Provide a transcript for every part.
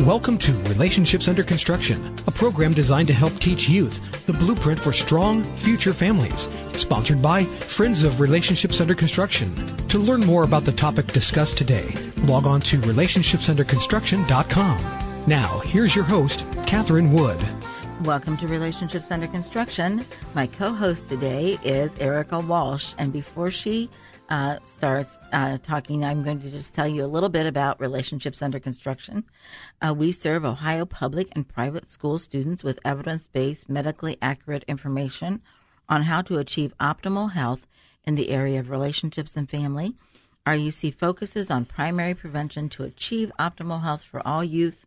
Welcome to Relationships Under Construction, a program designed to help teach youth the blueprint for strong future families. Sponsored by Friends of Relationships Under Construction. To learn more about the topic discussed today, log on to relationshipsunderconstruction.com. Now, here's your host, Catherine Wood. Welcome to Relationships Under Construction. My co host today is Erica Walsh. And before she uh, starts uh, talking, I'm going to just tell you a little bit about Relationships Under Construction. Uh, we serve Ohio public and private school students with evidence based, medically accurate information on how to achieve optimal health in the area of relationships and family. RUC focuses on primary prevention to achieve optimal health for all youth,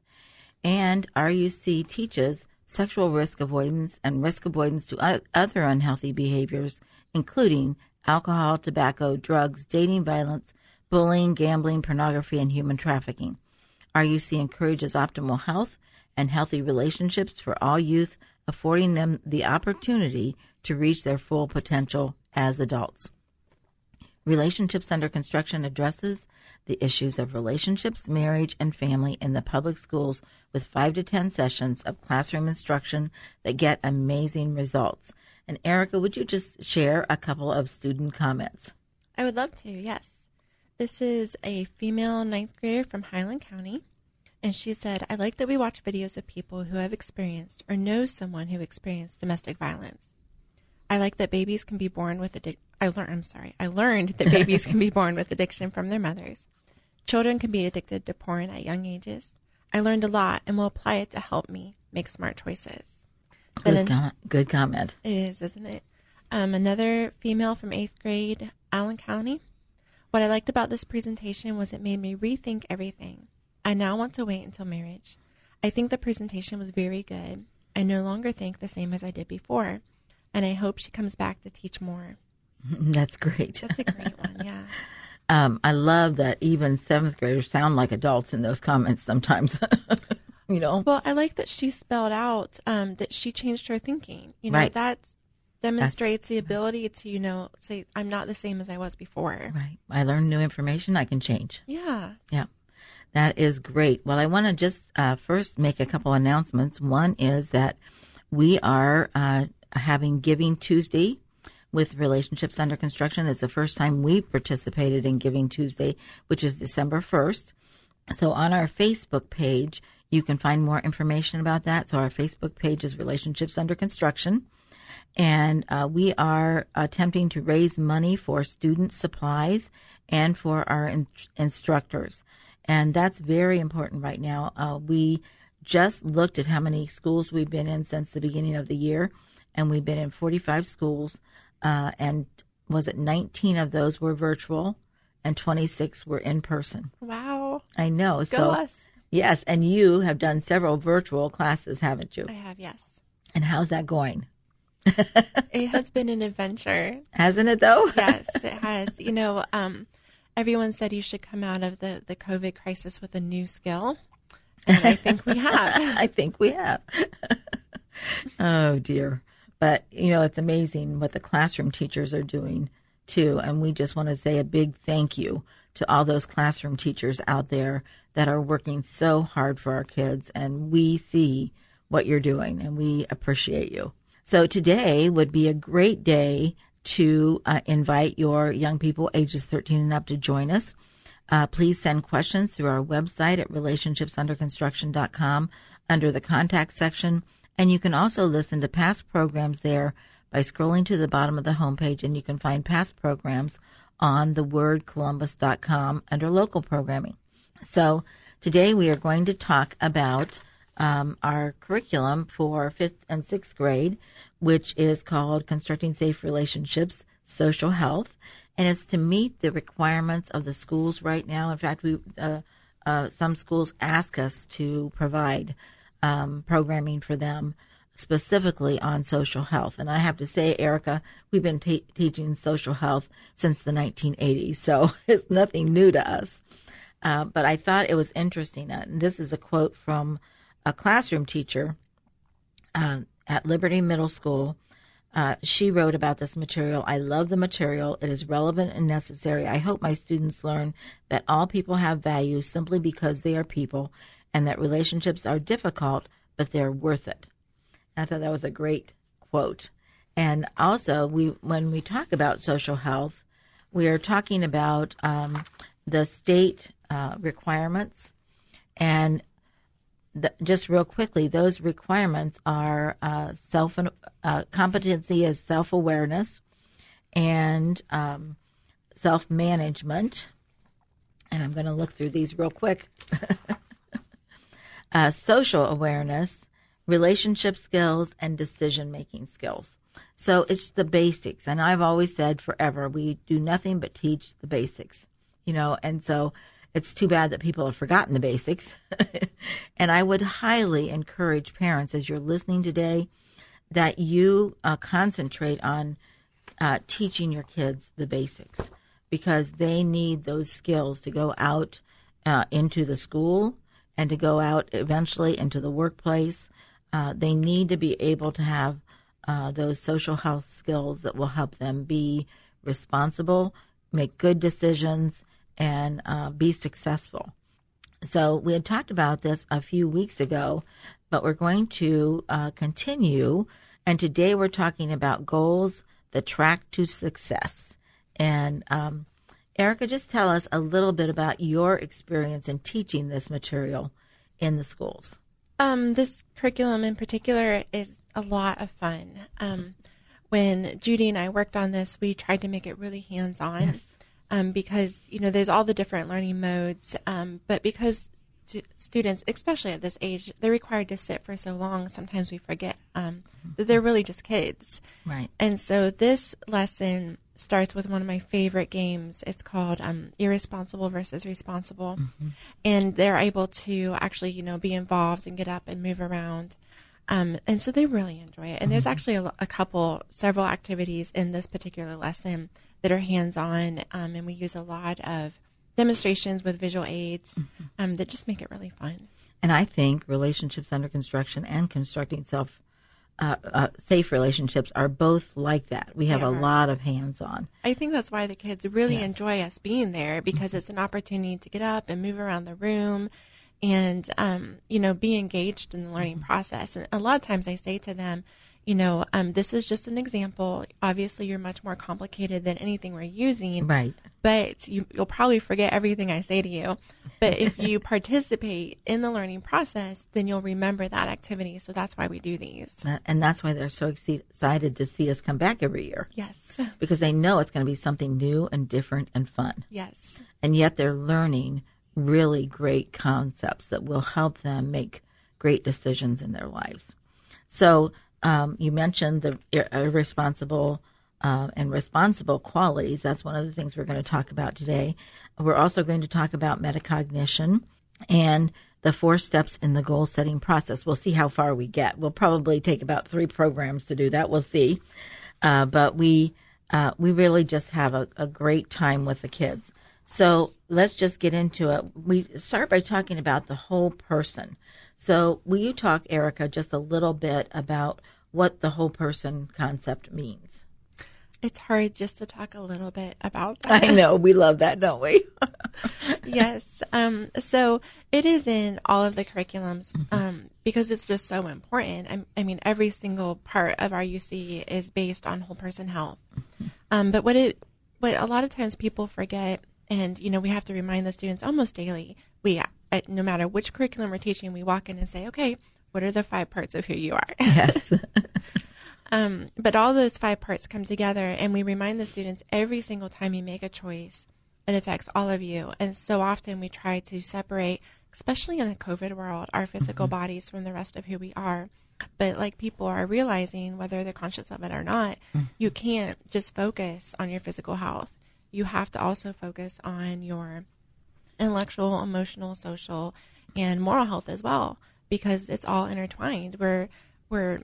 and RUC teaches sexual risk avoidance and risk avoidance to other unhealthy behaviors, including alcohol, tobacco, drugs, dating violence, bullying, gambling, pornography, and human trafficking. RUC encourages optimal health and healthy relationships for all youth, affording them the opportunity to reach their full potential as adults. Relationships Under Construction addresses the issues of relationships, marriage, and family in the public schools with five to 10 sessions of classroom instruction that get amazing results. And Erica, would you just share a couple of student comments? I would love to, yes. This is a female ninth grader from Highland County. And she said, I like that we watch videos of people who have experienced or know someone who experienced domestic violence. I like that babies can be born with addiction. I learned. I'm sorry. I learned that babies can be born with addiction from their mothers. Children can be addicted to porn at young ages. I learned a lot and will apply it to help me make smart choices. Good, com- good comment. It is, isn't it? Um, another female from eighth grade, Allen County. What I liked about this presentation was it made me rethink everything. I now want to wait until marriage. I think the presentation was very good. I no longer think the same as I did before, and I hope she comes back to teach more. That's great. That's a great one, yeah. Um, I love that even seventh graders sound like adults in those comments sometimes. you know. Well, I like that she spelled out um, that she changed her thinking. You know, right. that demonstrates That's, the ability to, you know, say I'm not the same as I was before. Right. I learned new information. I can change. Yeah. Yeah. That is great. Well, I want to just uh, first make a couple announcements. One is that we are uh, having Giving Tuesday with Relationships Under Construction. It's the first time we participated in Giving Tuesday, which is December 1st. So on our Facebook page, you can find more information about that. So our Facebook page is Relationships Under Construction. And uh, we are attempting to raise money for student supplies and for our in- instructors. And that's very important right now. Uh, we just looked at how many schools we've been in since the beginning of the year, and we've been in 45 schools. Uh, and was it 19 of those were virtual, and 26 were in person. Wow! I know. Go so us. Yes, and you have done several virtual classes, haven't you? I have, yes. And how's that going? it has been an adventure. Hasn't it though? yes, it has. You know, um, everyone said you should come out of the, the COVID crisis with a new skill. And I think we have. I think we have. oh dear. But you know, it's amazing what the classroom teachers are doing too. And we just want to say a big thank you to all those classroom teachers out there that are working so hard for our kids. And we see what you're doing and we appreciate you. So today would be a great day to uh, invite your young people ages 13 and up to join us. Uh, please send questions through our website at relationshipsunderconstruction.com under the contact section. And you can also listen to past programs there by scrolling to the bottom of the homepage, and you can find past programs on the thewordcolumbus.com under local programming. So today we are going to talk about um, our curriculum for fifth and sixth grade, which is called Constructing Safe Relationships, Social Health. And it's to meet the requirements of the schools right now. In fact, we, uh, uh, some schools ask us to provide um, programming for them specifically on social health. And I have to say, Erica, we've been te- teaching social health since the 1980s, so it's nothing new to us. Uh, but I thought it was interesting. Uh, and this is a quote from a classroom teacher uh, at Liberty Middle School. Uh, she wrote about this material. I love the material. It is relevant and necessary. I hope my students learn that all people have value simply because they are people and that relationships are difficult, but they're worth it. I thought that was a great quote. And also, we when we talk about social health, we are talking about um, the state uh, requirements, and just real quickly, those requirements are uh, self uh, competency is self awareness and um, self management. And I'm going to look through these real quick. Uh, social awareness relationship skills, and decision making skills. So it's the basics. And I've always said forever, we do nothing but teach the basics, you know, and so it's too bad that people have forgotten the basics. and I would highly encourage parents as you're listening today that you uh, concentrate on uh, teaching your kids the basics because they need those skills to go out uh, into the school and to go out eventually into the workplace uh, they need to be able to have uh, those social health skills that will help them be responsible, make good decisions, and uh, be successful. So, we had talked about this a few weeks ago, but we're going to uh, continue. And today we're talking about goals, the track to success. And um, Erica, just tell us a little bit about your experience in teaching this material in the schools. Um, this curriculum in particular is a lot of fun. Um, when Judy and I worked on this, we tried to make it really hands on yes. um, because, you know, there's all the different learning modes. Um, but because students, especially at this age, they're required to sit for so long, sometimes we forget um, that they're really just kids. Right. And so this lesson starts with one of my favorite games. It's called um, Irresponsible versus Responsible, mm-hmm. and they're able to actually, you know, be involved and get up and move around. Um, and so they really enjoy it. And mm-hmm. there's actually a, a, couple, several activities in this particular lesson that are hands-on, um, and we use a lot of demonstrations with visual aids mm-hmm. Um, that just make it really fun. And I think relationships under construction and constructing self uh, uh, safe relationships are both like that. We have a lot of hands on. I think that's why the kids really yes. enjoy us being there because mm-hmm. it's an opportunity to get up and move around the room and, um, you know, be engaged in the learning mm-hmm. process. And a lot of times I say to them, you know, um, this is just an example. Obviously, you're much more complicated than anything we're using. Right. But you, will probably forget everything I say to you. But if you participate in the learning process, then you'll remember that activity. So that's why we do these. And that's why they're so excited to see us come back every year. Yes. Because they know it's going to be something new and different and fun. Yes. And yet they're learning really great concepts that will help them make great decisions in their lives. So, um, you mentioned the irresponsible uh, and responsible qualities. That's one of the things we're going to talk about today. We're also going to talk about metacognition and the four steps in the goal setting process. We'll see how far we get. We'll probably take about three programs to do that. We'll see. Uh, but we uh, we really just have a, a great time with the kids. So let's just get into it. We start by talking about the whole person. So, will you talk, Erica, just a little bit about what the whole person concept means? It's hard just to talk a little bit about that. I know. We love that, don't we? yes. Um, so, it is in all of the curriculums mm-hmm. um, because it's just so important. I, I, mean, every single part of RUC is based on whole person health. Mm-hmm. Um, but what it, what a lot of times people forget, and you know, we have to remind the students almost daily. We at, no matter which curriculum we're teaching, we walk in and say, okay, what are the five parts of who you are? Yes. um, but all those five parts come together, and we remind the students every single time you make a choice, it affects all of you. And so often we try to separate, especially in the COVID world, our physical mm-hmm. bodies from the rest of who we are. But like people are realizing, whether they're conscious of it or not, mm-hmm. you can't just focus on your physical health. You have to also focus on your intellectual, emotional, social, and moral health as well, because it's all intertwined. We're we're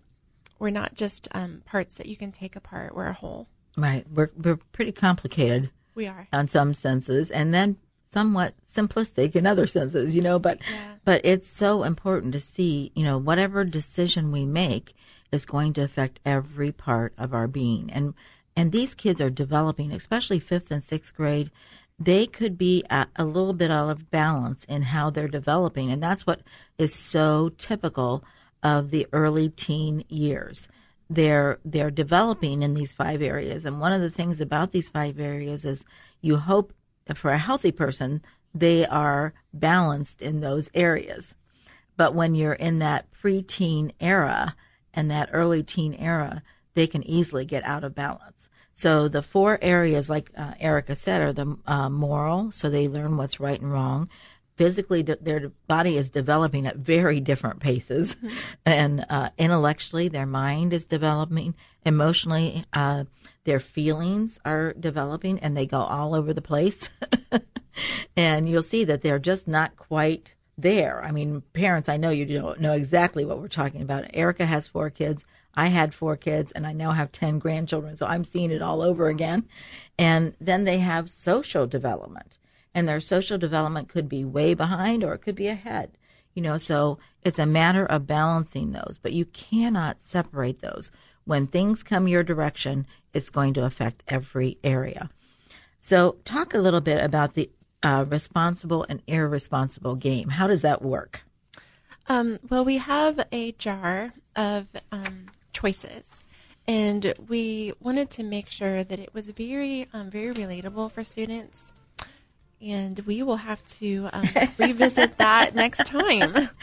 we're not just um, parts that you can take apart. We're a whole. Right. We're we're pretty complicated. We are. On some senses, and then somewhat simplistic in other senses, you know, but Yeah. but it's so important to see, you know, whatever decision we make is going to affect every part of our being. And and these kids are developing, especially 5th and 6th grade, they could be a little bit out of balance in how they're developing, and that's what is so typical of the early teen years. They're they're developing in these five areas, and one of the things about these five areas is you hope for a healthy person they are balanced in those areas. But when you're in that preteen era and that early teen era, they can easily get out of balance. So the four areas, like uh, Erica said, are the uh, moral, so they learn what's right and wrong. Physically, de- their body is developing at very different paces, and uh, intellectually, their mind is developing. Emotionally, uh, their feelings are developing, and they go all over the place. and you'll see that they're just not quite there. I mean, parents, I know you don't know exactly what we're talking about. Erica has four kids. I had four kids, and I now have 10 grandchildren, so I'm seeing it all over again. And then they have social development, and their social development could be way behind or it could be ahead. You know, so it's a matter of balancing those, but you cannot separate those. When things come your direction, it's going to affect every area. So, talk a little bit about the uh, responsible and irresponsible game. How does that work? Um, well, we have a jar of um, choices, and we wanted to make sure that it was very, um, very relatable for students. And we will have to um, revisit that next time.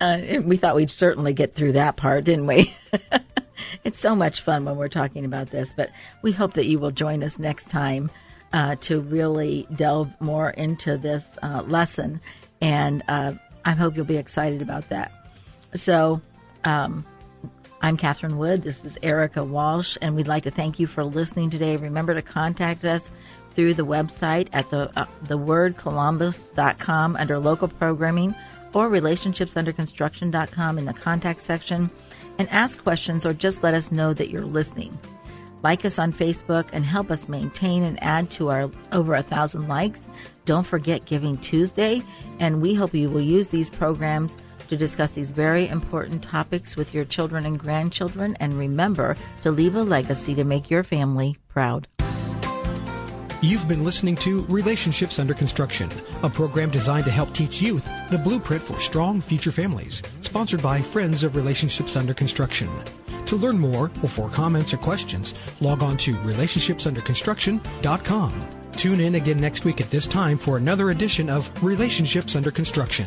Uh, and we thought we'd certainly get through that part, didn't we? it's so much fun when we're talking about this, but we hope that you will join us next time uh, to really delve more into this uh, lesson. And uh, I hope you'll be excited about that. So, um, I'm Catherine Wood. This is Erica Walsh, and we'd like to thank you for listening today. Remember to contact us through the website at the uh, thewordcolumbus.com under local programming or relationshipsunderconstruction.com in the contact section and ask questions or just let us know that you're listening. Like us on Facebook and help us maintain and add to our over a thousand likes. Don't forget Giving Tuesday, and we hope you will use these programs to discuss these very important topics with your children and grandchildren. And remember to leave a legacy to make your family proud. You've been listening to Relationships Under Construction, a program designed to help teach youth the blueprint for strong future families, sponsored by Friends of Relationships Under Construction. To learn more or for comments or questions, log on to relationshipsunderconstruction.com. Tune in again next week at this time for another edition of Relationships Under Construction.